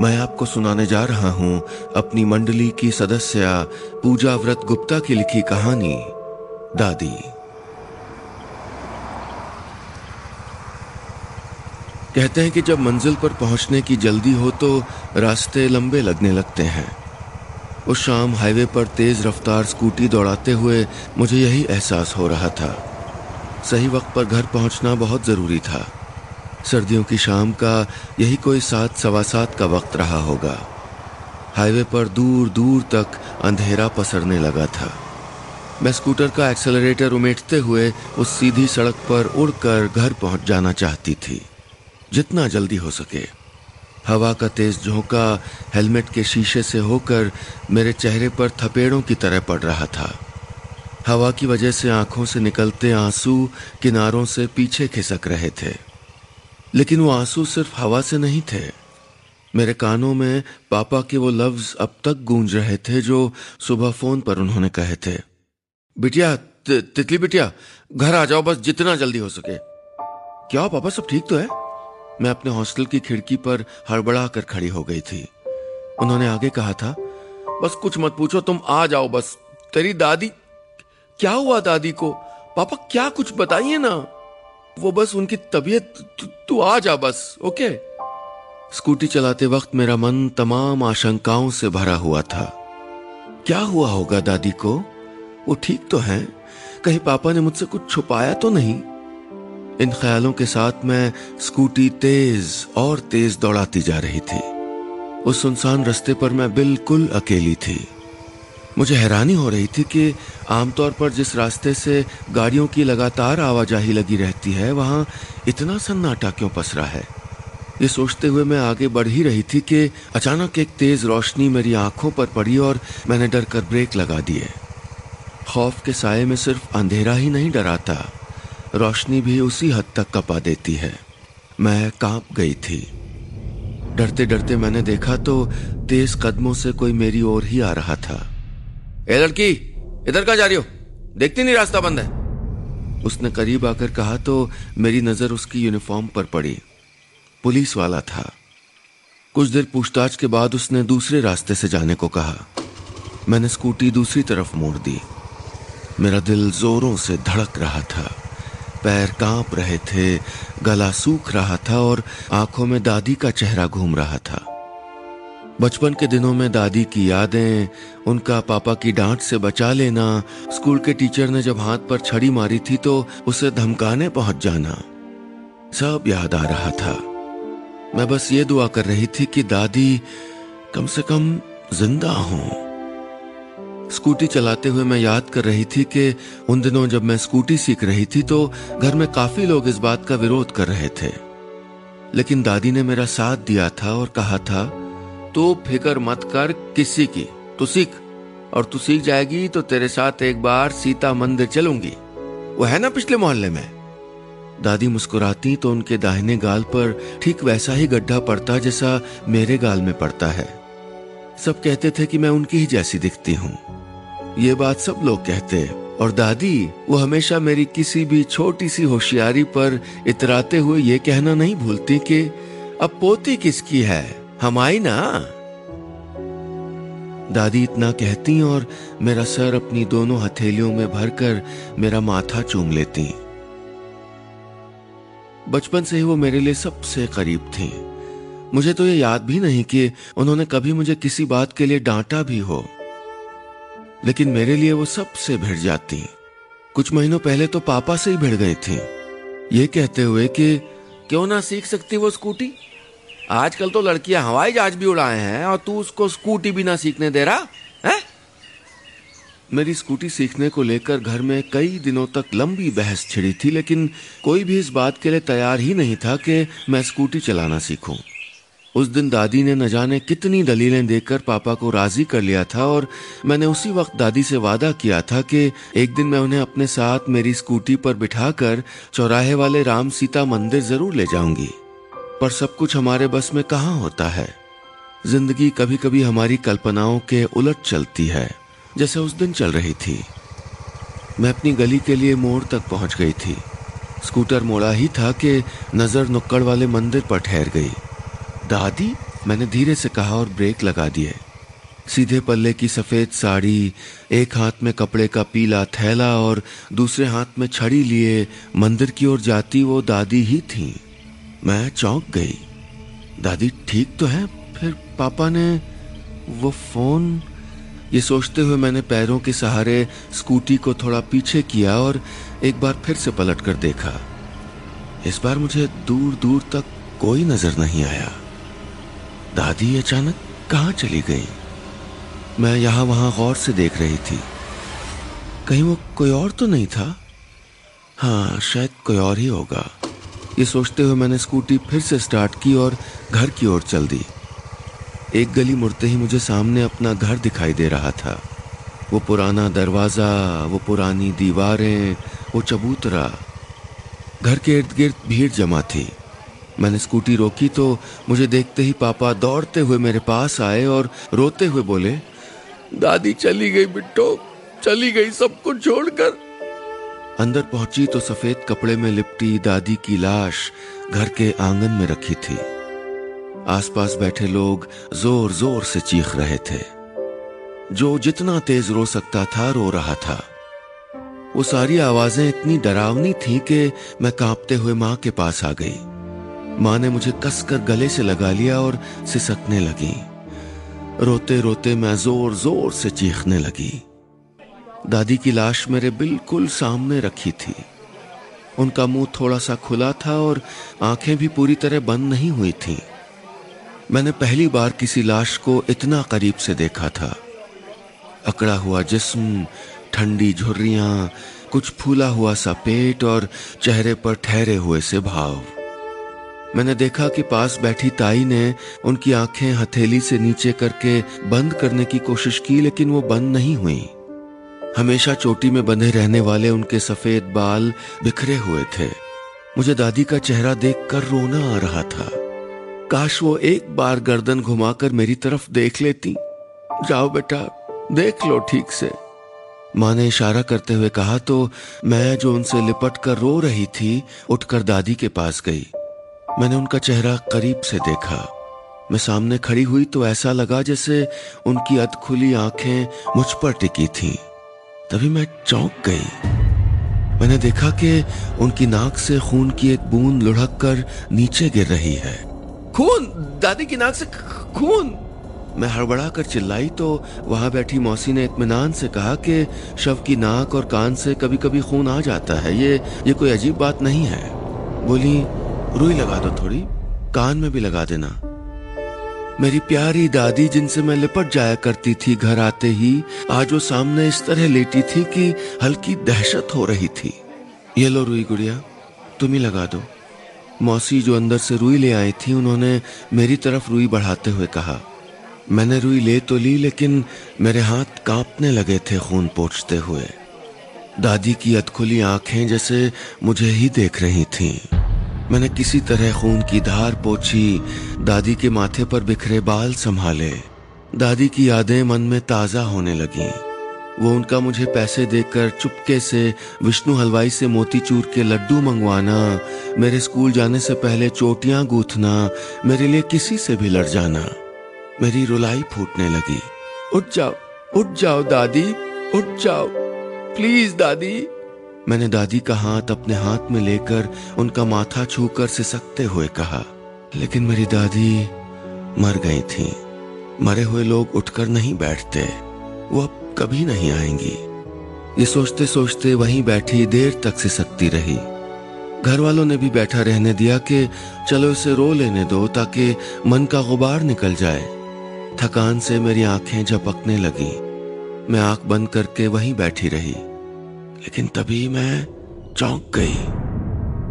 मैं आपको सुनाने जा रहा हूँ अपनी मंडली की सदस्य पूजा व्रत गुप्ता की लिखी कहानी, दादी। कहते हैं कि जब मंजिल पर पहुँचने की जल्दी हो तो रास्ते लंबे लगने लगते हैं। उस शाम हाईवे पर तेज रफ्तार स्कूटी दौड़ाते हुए मुझे यही एहसास हो रहा था। सही वक्त पर घर पहुँचना बहुत ज़रूरी था। सर्दियों की शाम का यही कोई सात सवा सात का वक्त रहा होगा। हाईवे पर दूर दूर तक अंधेरा पसरने लगा था। मैं स्कूटर का एक्सेलरेटर उमेटते हुए उस सीधी सड़क पर उड़कर घर पहुँच जाना चाहती थी, जितना जल्दी हो सके। हवा का तेज झोंका हेलमेट के शीशे से होकर मेरे चेहरे पर थपेड़ों की तरह पड़ रहा था। हवा की वजह से आँखों से निकलते आँसू किनारों से पीछे खिसक रहे थे। लेकिन वो आँसू सिर्फ़ हवा से नहीं थे। मेरे कानों में पापा के वो लफ्ज अब तक गूंज रहे थे जो सुबह फ़ोन पर उन्होंने कहे थे। बिटिया तितली बिटिया, घर आ जाओ बस जितना जल्दी हो सके। क्या पापा, सब ठीक तो है? मैं अपने हॉस्टल की खिड़की पर हड़बड़ा कर खड़ी हो गई थी। उन्होंने आगे कहा था, बस कुछ मत पूछो, तुम आ जाओ बस। तेरी दादी, क्या हुआ दादी को? पापा, क्या कुछ बताइए ना? वो बस उनकी तबीयत तू आ जा बस, ओके? स्कूटी चलाते वक्त मेरा मन तमाम आशंकाओं से भरा हुआ था। क्या हुआ होगा दादी को? वो ठीक तो है। कहीं पापा ने मुझसे कुछ छुपाया तो नहीं? इन ख्यालों के साथ मैं स्कूटी तेज और तेज दौड़ाती जा रही थी। उस सुनसान रास्ते पर मैं बिल्कुल अकेली थी। मुझे हैरानी हो रही थी कि आमतौर पर जिस रास्ते से गाड़ियों की लगातार आवाजाही लगी रहती है, वहाँ इतना सन्नाटा क्यों पसरा है? ये सोचते हुए मैं आगे बढ़ ही रही थी कि अचानक एक तेज रोशनी मेरी आँखों पर पड़ी और मैंने डर कर ब्रेक लगा दिए। खौफ के साय में सिर्फ़ अंधेरा ही नहीं डराता, रोशनी भी उसी हद तक कपा देती है। मैं काँप गई थी। डरते डरते मैंने देखा तो तेज कदमों से कोई मेरी ओर ही आ रहा था। ए लड़की, इधर कहा जा रही हो? देखती नहीं रास्ता बंद है। उसने करीब आकर कहा तो मेरी नज़र उसकी यूनिफॉर्म पर पड़ी। पुलिस वाला था। कुछ देर पूछताछ के बाद उसने दूसरे रास्ते से जाने को कहा। मैंने स्कूटी दूसरी तरफ़ मोड़ दी। मेरा दिल जोरों से धड़क रहा था। पैर काँप रहे थे, गला सूख रहा था और आँखों में दादी का चेहरा घूम रहा था। बचपन के दिनों में दादी की यादें, उनका पापा की डांट से बचा लेना, स्कूल के टीचर ने जब हाथ पर छड़ी मारी थी तो उसे धमकाने पहुँच जाना, सब याद आ रहा था। मैं बस ये दुआ कर रही थी कि दादी, कम से कम ज़िंदा हो। स्कूटी चलाते हुए मैं याद कर रही थी कि उन दिनों जब मैं स्कूटी सीख रही थी तो घर में काफ़ी लोग इस बात का विरोध कर रहे थे। लेकिन दादी ने मेरा साथ दिया था और कहा था तू फ़िक्र मत कर किसी की। तू सीख। और तू सीख जाएगी तो तेरे साथ एक बार सीता मंदिर चलूँगी। वो है ना पिछले मोहल्ले में? दादी मुस्कुराती तो उनके दाहिने गाल पर ठीक वैसा ही गड्ढा पड़ता जैसा मेरे गाल में पड़ता है। सब कहते थे कि मैं उनकी ही जैसी दिखती हूँ। ये बात सब लोग कहते। और दादी, वो हमेशा मेरी किसी भी छोटी सी होशियारी पर इतराते हुए ये कहना नहीं भूलती कि अब पोती किसकी है? हम आई ना। दादी इतना कहती और मेरा सर अपनी दोनों हथेलियों में भरकर मेरा माथा चूम लेती बचपन से ही वो मेरे लिए सबसे करीब थी। मुझे तो ये याद भी नहीं कि उन्होंने कभी मुझे किसी बात के लिए डांटा भी हो। लेकिन मेरे लिए वो सबसे भिड़ जाती कुछ महीनों पहले तो पापा से ही भिड़ गई थी। ये कहते हुए कि, क्यों ना सीख सकती वो स्कूटी? आजकल तो लड़कियाँ हवाई जहाज़ भी उड़ाए हैं और तू उसको स्कूटी भी ना सीखने दे रहा, है मेरी स्कूटी सीखने को लेकर घर में कई दिनों तक लंबी बहस छिड़ी थी, लेकिन कोई भी इस बात के लिए तैयार ही नहीं था कि मैं स्कूटी चलाना सीखूं। उस दिन दादी ने न जाने कितनी दलीलें देकर पापा को राज़ी कर लिया था और मैंने उसी वक्त दादी से वादा किया था कि एक दिन मैं उन्हें अपने साथ मेरी स्कूटी पर बिठाकर चौराहे वाले राम सीता मंदिर ज़रूर ले जाऊँगी पर सब कुछ हमारे बस में कहाँ होता है? ज़िंदगी कभी कभी हमारी कल्पनाओं के उलट चलती है, जैसे उस दिन चल रही थी। मैं अपनी गली के लिए मोड़ तक पहुँच गई थी। स्कूटर मोड़ा ही था कि नज़र नुक्कड़ वाले मंदिर पर ठहर गई। दादी, मैंने धीरे से कहा और ब्रेक लगा दिए। सीधे पल्ले की सफ़ेद साड़ी, एक हाथ में कपड़े का पीला थैला और दूसरे हाथ में छड़ी लिए मंदिर की ओर जाती वो दादी ही थी। मैं चौंक गई। दादी, ठीक तो है? फिर पापा ने वो फ़ोन, ये सोचते हुए मैंने पैरों के सहारे स्कूटी को थोड़ा पीछे किया और एक बार फिर से पलट कर देखा। इस बार मुझे दूर दूर तक कोई नज़र नहीं आया। दादी अचानक कहाँ चली गई? मैं यहाँ वहाँ गौर से देख रही थी। कहीं वो कोई और तो नहीं था? हाँ शायद कोई और ही होगा। ये सोचते हुए मैंने स्कूटी फिर से स्टार्ट की और घर की ओर चल दी। एक गली मुड़ते ही मुझे सामने अपना घर दिखाई दे रहा था। वो पुराना दरवाज़ा, वो पुरानी दीवारें, वो चबूतरा। घर के इर्द गिर्द भीड़ जमा थी। मैंने स्कूटी रोकी तो मुझे देखते ही पापा दौड़ते हुए मेरे पास आए और रोते हुए बोले, दादी चली गई बिट्टो, चली गई सब कुछ छोड़कर। अंदर पहुँची तो सफ़ेद कपड़े में लिपटी दादी की लाश घर के आँगन में रखी थी। आसपास बैठे लोग ज़ोर ज़ोर से चीख रहे थे। जो जितना तेज रो सकता था, रो रहा था। वो सारी आवाज़ें इतनी डरावनी थी कि मैं कांपते हुए माँ के पास आ गई। माँ ने मुझे कसकर गले से लगा लिया और सिसकने लगी। रोते रोते मैं ज़ोर ज़ोर से चीखने लगी। दादी की लाश मेरे बिल्कुल सामने रखी थी। उनका मुँह थोड़ा सा खुला था और आँखें भी पूरी तरह बंद नहीं हुई थीं। मैंने पहली बार किसी लाश को इतना करीब से देखा था। अकड़ा हुआ जिस्म, ठंडी झुर्रियाँ, कुछ फूला हुआ सा पेट और चेहरे पर ठहरे हुए से भाव। मैंने देखा कि पास बैठी ताई ने उनकी आँखें हथेली से नीचे करके बंद करने की कोशिश की, लेकिन वो बंद नहीं हुई। हमेशा चोटी में बंधे रहने वाले उनके सफ़ेद बाल बिखरे हुए थे। मुझे दादी का चेहरा देखकर रोना आ रहा था। काश वो एक बार गर्दन घुमाकर मेरी तरफ़ देख लेती। जाओ बेटा, देख लो ठीक से। माँ ने इशारा करते हुए कहा तो मैं जो उनसे लिपट कर रो रही थी, उठकर दादी के पास गई। मैंने उनका चेहरा करीब से देखा। मैं सामने खड़ी हुई तो ऐसा लगा जैसे उनकी अधखुली आँखें मुझ पर टिकी थीं। तभी मैं चौंक गई। मैंने देखा कि उनकी नाक से खून की एक बूंद लुढ़क कर नीचे गिर रही है। खून? दादी की नाक से खून? मैं हड़बड़ा कर चिल्लाई तो वहाँ बैठी मौसी ने इतमान से कहा कि शव की नाक और कान से कभी कभी खून आ जाता है। ये ये कोई अजीब बात नहीं है। बोली रुई लगा दो थोड़ी कान में भी लगा देना। मेरी प्यारी दादी जिनसे मैं लिपट जाया करती थी घर आते ही, आज वो सामने इस तरह लेटी थी कि हल्की दहशत हो रही थी। ये लो रुई गुड़िया, तुम ही लगा दो। मौसी जो अंदर से रुई ले आई थी, उन्होंने मेरी तरफ़ रुई बढ़ाते हुए कहा, मैंने रुई ले तो ली, लेकिन मेरे हाथ कांपने लगे थे खून पोछते हुए। दादी की अधखुली आँखें जैसे मुझे ही देख रही थीं। मैंने किसी तरह खून की धार पोछी, दादी के माथे पर बिखरे बाल संभाले। दादी की यादें मन में ताज़ा होने लगीं। वो उनका मुझे पैसे देकर चुपके से विष्णु हलवाई से मोतीचूर के लड्डू मंगवाना, मेरे स्कूल जाने से पहले चोटियाँ गूथना, मेरे लिए किसी से भी लड़ जाना। मेरी रुलाई फूटने लगी। उठ जाओ उठ जाओ दादी, उठ जाओ। प्लीज़ दादी मैंने दादी का हाथ अपने हाथ में लेकर उनका माथा छूकर सिसकते हुए कहा, लेकिन मेरी दादी मर गई थी। मरे हुए लोग उठकर नहीं बैठते। वो अब कभी नहीं आएँगी। ये सोचते सोचते वहीं बैठी देर तक से सकती रही। घर वालों ने भी बैठा रहने दिया कि चलो इसे रो लेने दो ताकि मन का गुबार निकल जाए। थकान से मेरी आँखें झपकने लगी। मैं आँख बंद करके वहीं बैठी रही। लेकिन तभी मैं चौंक गई।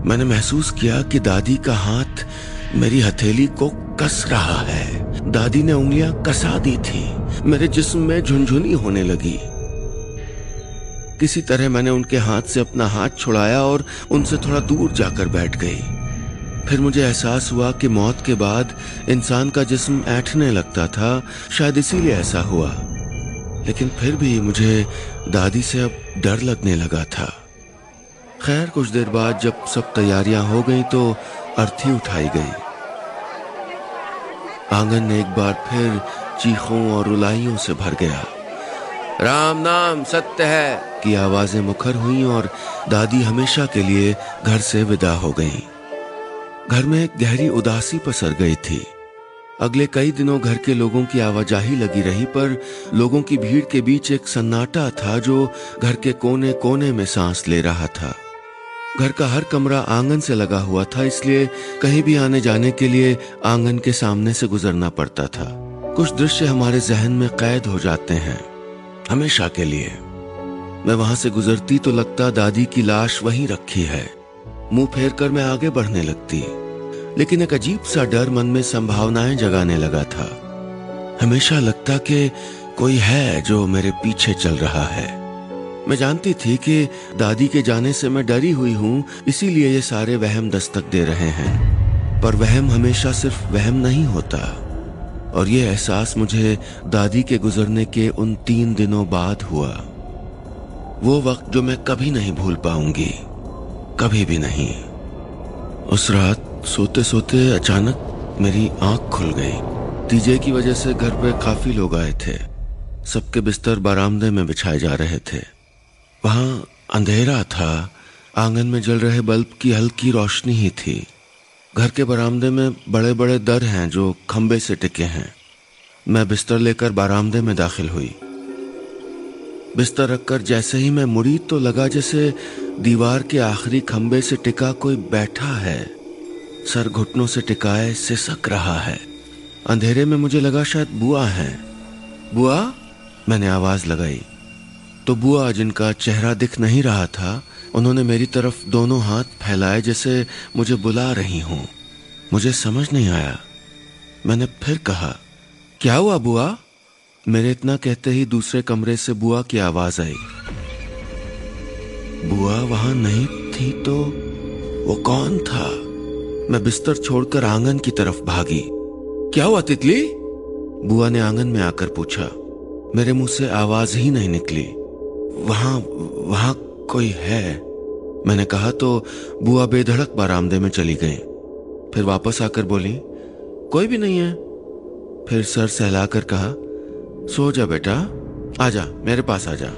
मैंने महसूस किया कि दादी का हाथ मेरी हथेली को कस रहा है। दादी ने उंगलियाँ कसा दी थी। मेरे जिस्म में झुंझुनी होने लगी। किसी तरह मैंने उनके हाथ से अपना हाथ छुड़ाया और उनसे थोड़ा दूर जाकर बैठ गई। फिर मुझे एहसास हुआ कि मौत के बाद इंसान का जिस्म ऐठने लगता था। शायद इसीलिए ऐसा हुआ। लेकिन फिर भी मुझे दादी से अब डर लगने लगा था। खैर, कुछ देर बाद जब सब तैयारियाँ हो गई तो अर्थी उठाई गई। आँगन ने एक बार फिर चीखों और रुलाइयों से भर गया। राम नाम, सत्य है, की आवाज़ें मुखर हुई और दादी हमेशा के लिए घर से विदा हो गई। घर में एक गहरी उदासी पसर गई थी। अगले कई दिनों घर के लोगों की आवाजाही लगी रही, पर लोगों की भीड़ के बीच एक सन्नाटा था जो घर के कोने कोने में सांस ले रहा था। घर का हर कमरा आँगन से लगा हुआ था, इसलिए कहीं भी आने जाने के लिए आँगन के सामने से गुजरना पड़ता था। कुछ दृश्य हमारे जहन में कैद हो जाते हैं, हमेशा के लिए। मैं वहाँ से गुजरती तो लगता दादी की लाश वहीं रखी है। मुँह फेर कर मैं आगे बढ़ने लगती। लेकिन एक अजीब सा डर मन में संभावनाएँ जगाने लगा था। हमेशा लगता कि कोई है जो मेरे पीछे चल रहा है। मैं जानती थी कि दादी के जाने से मैं डरी हुई हूँ, इसीलिए ये सारे वहम दस्तक दे रहे हैं। पर वहम हमेशा सिर्फ़ वहम नहीं होता। और ये एहसास मुझे दादी के गुजरने के उन तीन दिनों बाद हुआ। वो वक्त जो मैं कभी नहीं भूल पाऊँगी। कभी भी नहीं। उस रात सोते सोते अचानक मेरी आँख खुल गई। तीजे की वजह से घर पे काफ़ी लोग आए थे। सबके बिस्तर बरामदे में बिछाए जा रहे थे। वहाँ अंधेरा था। आँगन में जल रहे बल्ब की हल्की रोशनी ही थी। घर के बरामदे में बड़े बड़े दर हैं जो खंबे से टिके हैं। मैं बिस्तर लेकर बरामदे में दाखिल हुई। बिस्तर रखकर जैसे ही मैं मुड़ी तो लगा जैसे दीवार के आखिरी खंबे से टिका कोई बैठा है। सर घुटनों से टिकाए सिसक रहा है। अंधेरे में मुझे लगा शायद बुआ है। बुआ? मैंने आवाज़ लगाई। तो बुआ, जिनका चेहरा दिख नहीं रहा था, उन्होंने मेरी तरफ़ दोनों हाथ फैलाए जैसे मुझे बुला रही हूँ। मुझे समझ नहीं आया। मैंने फिर कहा, क्या हुआ बुआ? मेरे इतना कहते ही दूसरे कमरे से बुआ की आवाज़ आई। बुआ वहाँ नहीं थी तो वो कौन था? मैं बिस्तर छोड़कर आँगन की तरफ़ भागी। क्या हुआ, तितली? बुआ ने आँगन में आकर पूछा। मेरे मुँह से आवाज़ ही नहीं निकली। वहाँ वहाँ कोई है? मैंने कहा तो बुआ बेधड़क बारामदे में चली गई। फिर वापस आकर बोली, कोई भी नहीं है। फिर सर सहलाकर कहा, सो जा बेटा आजा मेरे पास आजा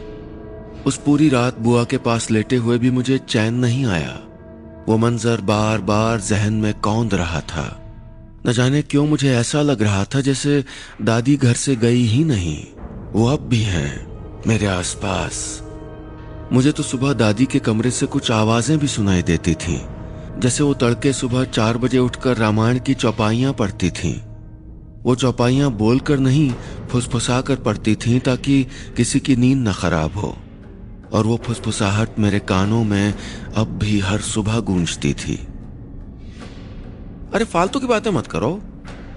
उस पूरी रात बुआ के पास लेटे हुए भी मुझे चैन नहीं आया। वो मंजर बार बार जहन में कौंद रहा था। न जाने क्यों मुझे ऐसा लग रहा था जैसे दादी घर से गई ही नहीं। वो अब भी हैं मेरे आसपास। मुझे तो सुबह दादी के कमरे से कुछ आवाज़ें भी सुनाई देती थीं, जैसे वो तड़के सुबह चार बजे उठकर रामायण की चौपाइयाँ पढ़ती थीं। वो चौपाइयाँ बोलकर नहीं फुसफुसा कर पढ़ती थीं ताकि किसी की नींद न खराब हो। और वो फुसफुसाहट मेरे कानों में अब भी हर सुबह गूंजती थी। अरे, फालतू की बातें मत करो।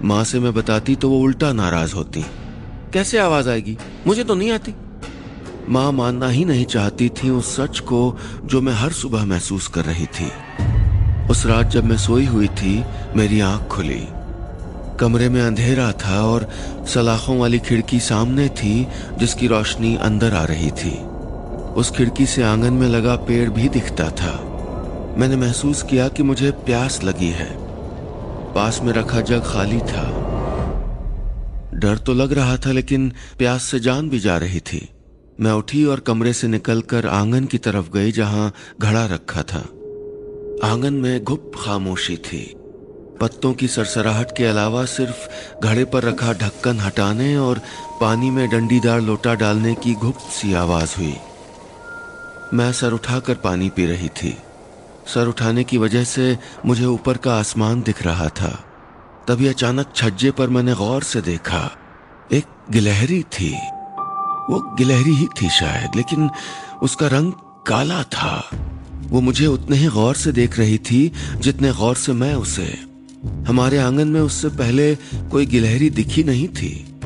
माँ से मैं बताती तो वो उल्टा नाराज़ होती। कैसे आवाज़ आएगी? मुझे तो नहीं आती। माँ मानना ही नहीं चाहती थी उस सच को जो मैं हर सुबह महसूस कर रही थी। उस रात जब मैं सोई हुई थी, मेरी आँख खुली। कमरे में अंधेरा था और सलाखों वाली खिड़की सामने थी, जिसकी रोशनी अंदर आ रही थी। उस खिड़की से आँगन में लगा पेड़ भी दिखता था। मैंने महसूस किया कि मुझे प्यास लगी है। पास में रखा जग खाली था। डर तो लग रहा था, लेकिन प्यास से जान भी जा रही थी। मैं उठी और कमरे से निकलकर आँगन की तरफ़ गई, जहाँ घड़ा रखा था। आँगन में गुप खामोशी थी। पत्तों की सरसराहट के अलावा सिर्फ़ घड़े पर रखा ढक्कन हटाने और पानी में डंडीदार लोटा डालने की घुप सी आवाज़ हुई। मैं सर उठाकर पानी पी रही थी। सर उठाने की वजह से मुझे ऊपर का आसमान दिख रहा था। तभी अचानक छज्जे पर मैंने गौर से देखा, एक गिलहरी थी। वो गिलहरी ही थी शायद, लेकिन उसका रंग काला था। वो मुझे उतने ही गौर से देख रही थी जितने गौर से मैं उसे। हमारे आँगन में उससे पहले कोई गिलहरी दिखी नहीं थी।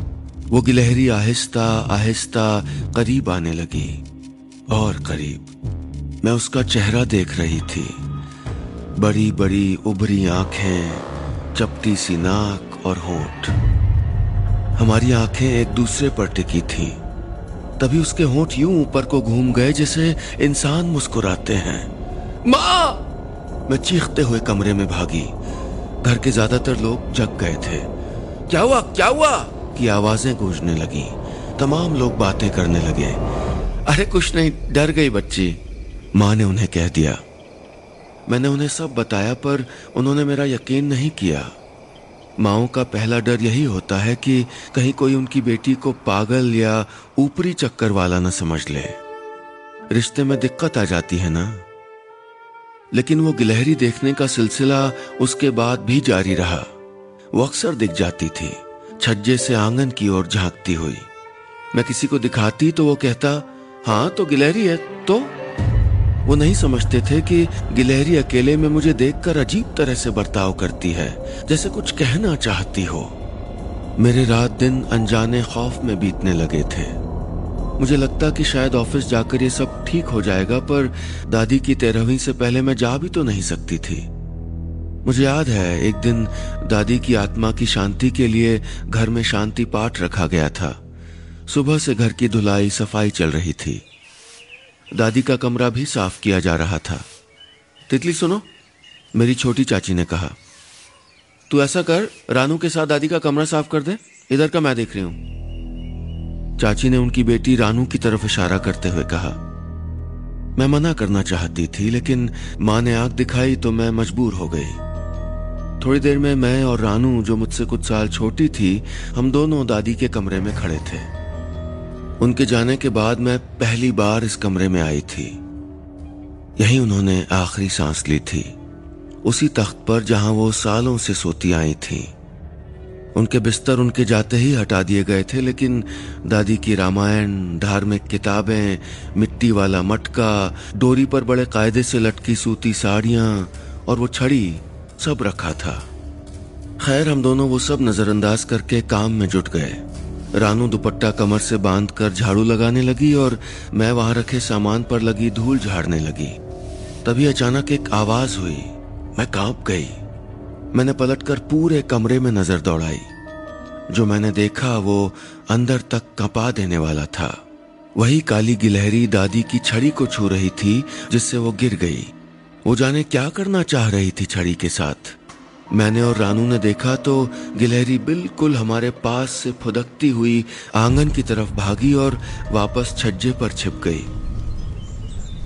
वो गिलहरी आहिस्ता आहिस्ता करीब आने लगी। और करीब। मैं उसका चेहरा देख रही थी। बड़ी बड़ी, उभरी आँखें, चपटी सी नाक और होठ। हमारी आँखें एक दूसरे पर टिकी थीं। तभी उसके होठ यूँ ऊपर को घूम गए जैसे इंसान मुस्कुराते हैं। माँ! मैं चीखते हुए कमरे में भागी। घर के ज़्यादातर लोग जग गए थे। क्या हुआ? क्या हुआ? की आवाज़ें गूंजने लगी। तमाम लोग बातें करने लगे। अरे कुछ नहीं, डर गई बच्ची। माँ ने उन्हें कह दिया। मैंने उन्हें सब बताया, पर उन्होंने मेरा यकीन नहीं किया। माओ का पहला डर यही होता है कि कहीं कोई उनकी बेटी को पागल या ऊपरी चक्कर वाला न समझ ले। रिश्ते में दिक्कत आ जाती है ना? लेकिन वो गिलहरी देखने का सिलसिला उसके बाद भी जारी रहा। वो अक्सर दिख जाती थी, छज्जे से आँगन की ओर झांकती हुई। मैं किसी को दिखाती तो वो कहता हाँ तो गिलहरी है तो? वो नहीं समझते थे कि गिलहरी अकेले में मुझे देखकर अजीब तरह से बर्ताव करती है, जैसे कुछ कहना चाहती हो। मेरे रात दिन अनजाने खौफ में बीतने लगे थे। मुझे लगता कि शायद ऑफ़िस जाकर ये सब ठीक हो जाएगा, पर दादी की तेरहवीं से पहले मैं जा भी तो नहीं सकती थी। मुझे याद है, एक दिन दादी की आत्मा की शांति के लिए घर में शांति पाठ रखा गया था। सुबह से घर की धुलाई सफ़ाई चल रही थी। दादी का कमरा भी साफ़ किया जा रहा था। तितली, सुनो। मेरी छोटी चाची ने कहा, तू ऐसा कर, रानू के साथ दादी का कमरा साफ़ कर दे। इधर का मैं देख रही हूँ। चाची ने उनकी बेटी रानू की तरफ़ इशारा करते हुए कहा, मैं मना करना चाहती थी, लेकिन माँ ने आँख दिखाई तो मैं मजबूर हो गई। थोड़ी देर में मैं और रानू, जो मुझसे कुछ साल छोटी थी, हम दोनों दादी के कमरे में खड़े थे। उनके जाने के बाद मैं पहली बार इस कमरे में आई थी। यही उन्होंने आखिरी सांस ली थी। उसी तख्त पर जहाँ वो सालों से सोती आई थी। उनके बिस्तर उनके जाते ही हटा दिए गए थे, लेकिन दादी की रामायण, धार्मिक किताबें, मिट्टी वाला मटका, डोरी पर बड़े कायदे से लटकी सूती साड़ियाँ और वो छड़ी सब रखा था। खैर, हम दोनों वो सब नजरअंदाज करके काम में जुट गए। रानू दुपट्टा कमर से बांधकर झाड़ू लगाने लगी और मैं वहाँ रखे सामान पर लगी धूल झाड़ने लगी। तभी अचानक एक आवाज़ हुई। मैं काँप गई। मैंने पलटकर पूरे कमरे में नज़र दौड़ाई। जो मैंने देखा वो अंदर तक कपा देने वाला था। वही काली गिलहरी दादी की छड़ी को छू रही थी, जिससे वो गिर गई। वो जाने क्या करना चाह रही थी छड़ी के साथ। मैंने और रानू ने देखा तो गिलहरी बिल्कुल हमारे पास से फुदकती हुई आँगन की तरफ़ भागी और वापस छज्जे पर छिप गई।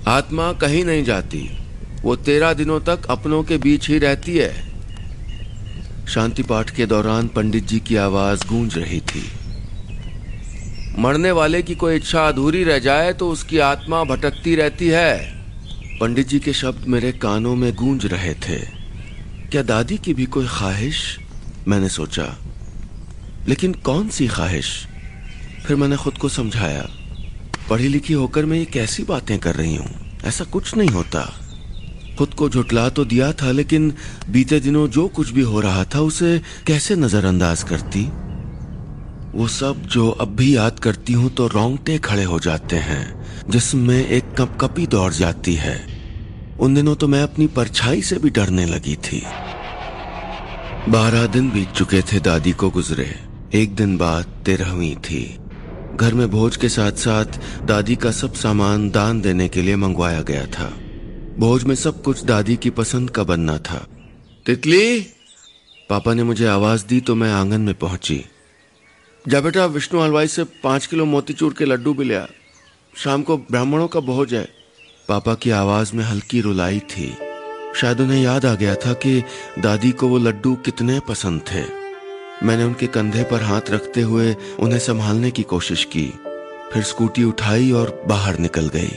आत्मा कहीं नहीं जाती। वो तेरह दिनों तक अपनों के बीच ही रहती है। शांति पाठ के दौरान पंडित जी की आवाज़ गूंज रही थी। मरने वाले की कोई इच्छा अधूरी रह जाए तो उसकी आत्मा भटकती रहती है। पंडित जी के शब्द मेरे कानों में गूंज रहे थे। क्या दादी की भी कोई ख्वाहिश? मैंने सोचा। लेकिन कौन सी ख्वाहिश? फिर मैंने खुद को समझाया। पढ़ी लिखी होकर मैं ये कैसी बातें कर रही हूँ? ऐसा कुछ नहीं होता। खुद को झुटला तो दिया था, लेकिन बीते दिनों जो कुछ भी हो रहा था, उसे कैसे नजरअंदाज करती? वो सब जो अब भी याद करती हूँ तो रोंगटे खड़े हो जाते हैं, जिसमें एक कपकपी दौड़ जाती है। उन दिनों तो मैं अपनी परछाई से भी डरने लगी थी। बारह दिन बीत चुके थे दादी को गुजरे। एक दिन बाद तेरहवीं थी। घर में भोज के साथ साथ दादी का सब सामान दान देने के लिए मंगवाया गया था। भोज में सब कुछ दादी की पसंद का बनना था। तितली, पापा ने मुझे आवाज़ दी तो मैं आँगन में पहुँची। जा बेटा, विष्णु हलवाई से पाँच किलो मोतीचूर के लड्डू भी लिया शाम को ब्राह्मणों का भोज है। पापा की आवाज़ में हल्की रुलाई थी। शायद उन्हें याद आ गया था कि दादी को वो लड्डू कितने पसंद थे। मैंने उनके कंधे पर हाथ रखते हुए उन्हें संभालने की कोशिश की। फिर स्कूटी उठाई और बाहर निकल गई।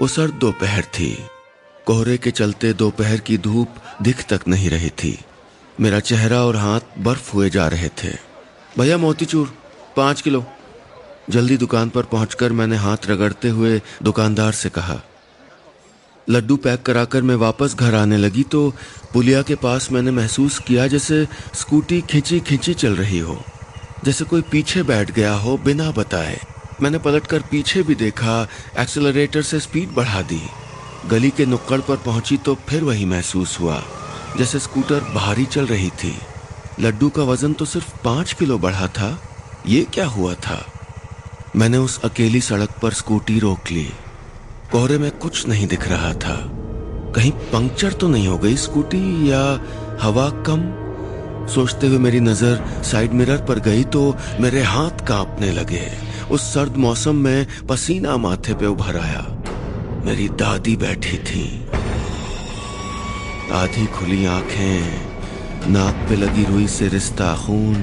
वो सर्द दोपहर थी। कोहरे के चलते दोपहर की धूप दिख तक नहीं रही थी। मेरा चेहरा और हाथ बर्फ़ हुए जा रहे थे। भैया मोतीचूर, पाँच किलो। जल्दी दुकान पर पहुंचकर मैंने हाथ रगड़ते हुए दुकानदार से कहा लड्डू पैक कराकर मैं वापस घर आने लगी तो पुलिया के पास मैंने महसूस किया जैसे स्कूटी खिंची खिंची चल रही हो, जैसे कोई पीछे बैठ गया हो बिना बताए। मैंने पलटकर पीछे भी देखा, एक्सेलरेटर से स्पीड बढ़ा दी। गली के नुक्कड़ पर पहुँची तो फिर वही महसूस हुआ, जैसे स्कूटर भारी चल रही थी। लड्डू का वज़न तो सिर्फ़ पाँच किलो बढ़ा था, ये क्या हुआ था? मैंने उस अकेली सड़क पर स्कूटी रोक ली। कोहरे में कुछ नहीं दिख रहा था। कहीं पंक्चर तो नहीं हो गई स्कूटी या हवा कम? सोचते हुए मेरी नज़र साइड मिरर पर गई तो मेरे हाथ कांपने लगे। उस सर्द मौसम में पसीना माथे पे उभर आया। मेरी दादी बैठी थी। आधी खुली आँखें, नाक पे लगी रुई से रिश्ता खून,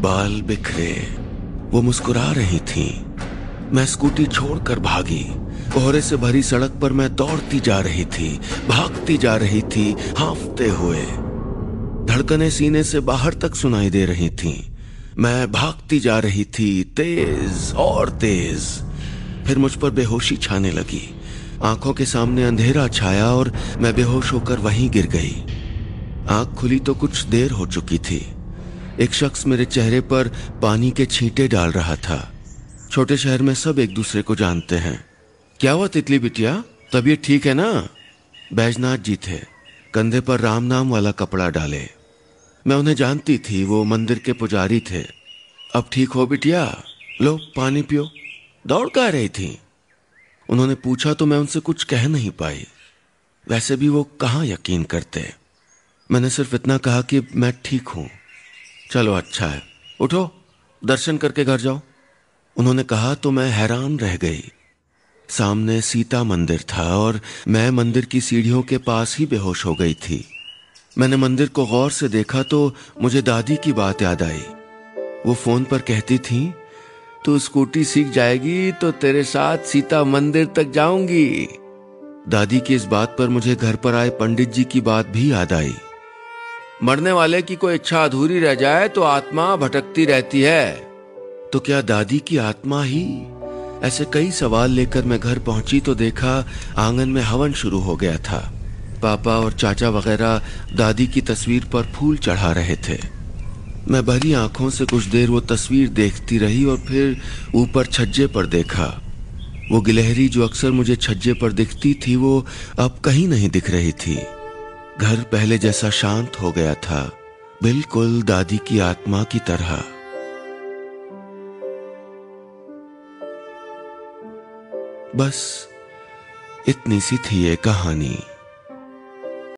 बाल बिखरे। वो मुस्कुरा रही थी। मैं स्कूटी छोड़कर भागी। कोहरे से भरी सड़क पर मैं दौड़ती जा रही थी, भागती जा रही थी, हाफते हुए। धड़कने सीने से बाहर तक सुनाई दे रही थी। मैं भागती जा रही थी, तेज और तेज। फिर मुझ पर बेहोशी छाने लगी। आँखों के सामने अंधेरा छाया और मैं बेहोश होकर वहीं गिर गई। आँख खुली तो कुछ देर हो चुकी थी। एक शख्स मेरे चेहरे पर पानी के छींटे डाल रहा था। छोटे शहर में सब एक दूसरे को जानते हैं। क्या हुआ तितली बिटिया? तबीयत ठीक है ना? बैजनाथ जी थे। कंधे पर राम नाम वाला कपड़ा डाले। मैं उन्हें जानती थी, वो मंदिर के पुजारी थे। अब ठीक हो बिटिया? लो, पानी पियो। दौड़ का रही थी? उन्होंने पूछा तो मैं उनसे कुछ कह नहीं पाई। वैसे भी वो कहाँ यकीन करते? मैंने सिर्फ़ इतना कहा कि मैं ठीक हूँ। चलो अच्छा है। उठो, दर्शन करके घर जाओ। उन्होंने कहा तो मैं हैरान रह गई। सामने सीता मंदिर था और मैं मंदिर की सीढ़ियों के पास ही बेहोश हो गई थी। मैंने मंदिर को गौर से देखा तो मुझे दादी की बात याद आई। वो फ़ोन पर कहती थी, तू स्कूटी सीख जाएगी तो तेरे साथ सीता मंदिर तक जाऊँगी। दादी की इस बात पर मुझे घर पर आए पंडित जी की बात भी याद आई। मरने वाले की कोई इच्छा अधूरी रह जाए तो आत्मा भटकती रहती है। तो क्या दादी की आत्मा ही ऐसे कई सवाल लेकर मैं घर पहुँची तो देखा आँगन में हवन शुरू हो गया था। पापा और चाचा वगैरह दादी की तस्वीर पर फूल चढ़ा रहे थे। मैं भरी आँखों से कुछ देर वो तस्वीर देखती रही और फिर ऊपर छज्जे पर देखा। वो गिलहरी जो अक्सर मुझे छज्जे पर दिखती थी, वो अब कहीं नहीं दिख रही थी। घर पहले जैसा शांत हो गया था, बिल्कुल दादी की आत्मा की तरह। बस इतनी सी थी ये कहानी।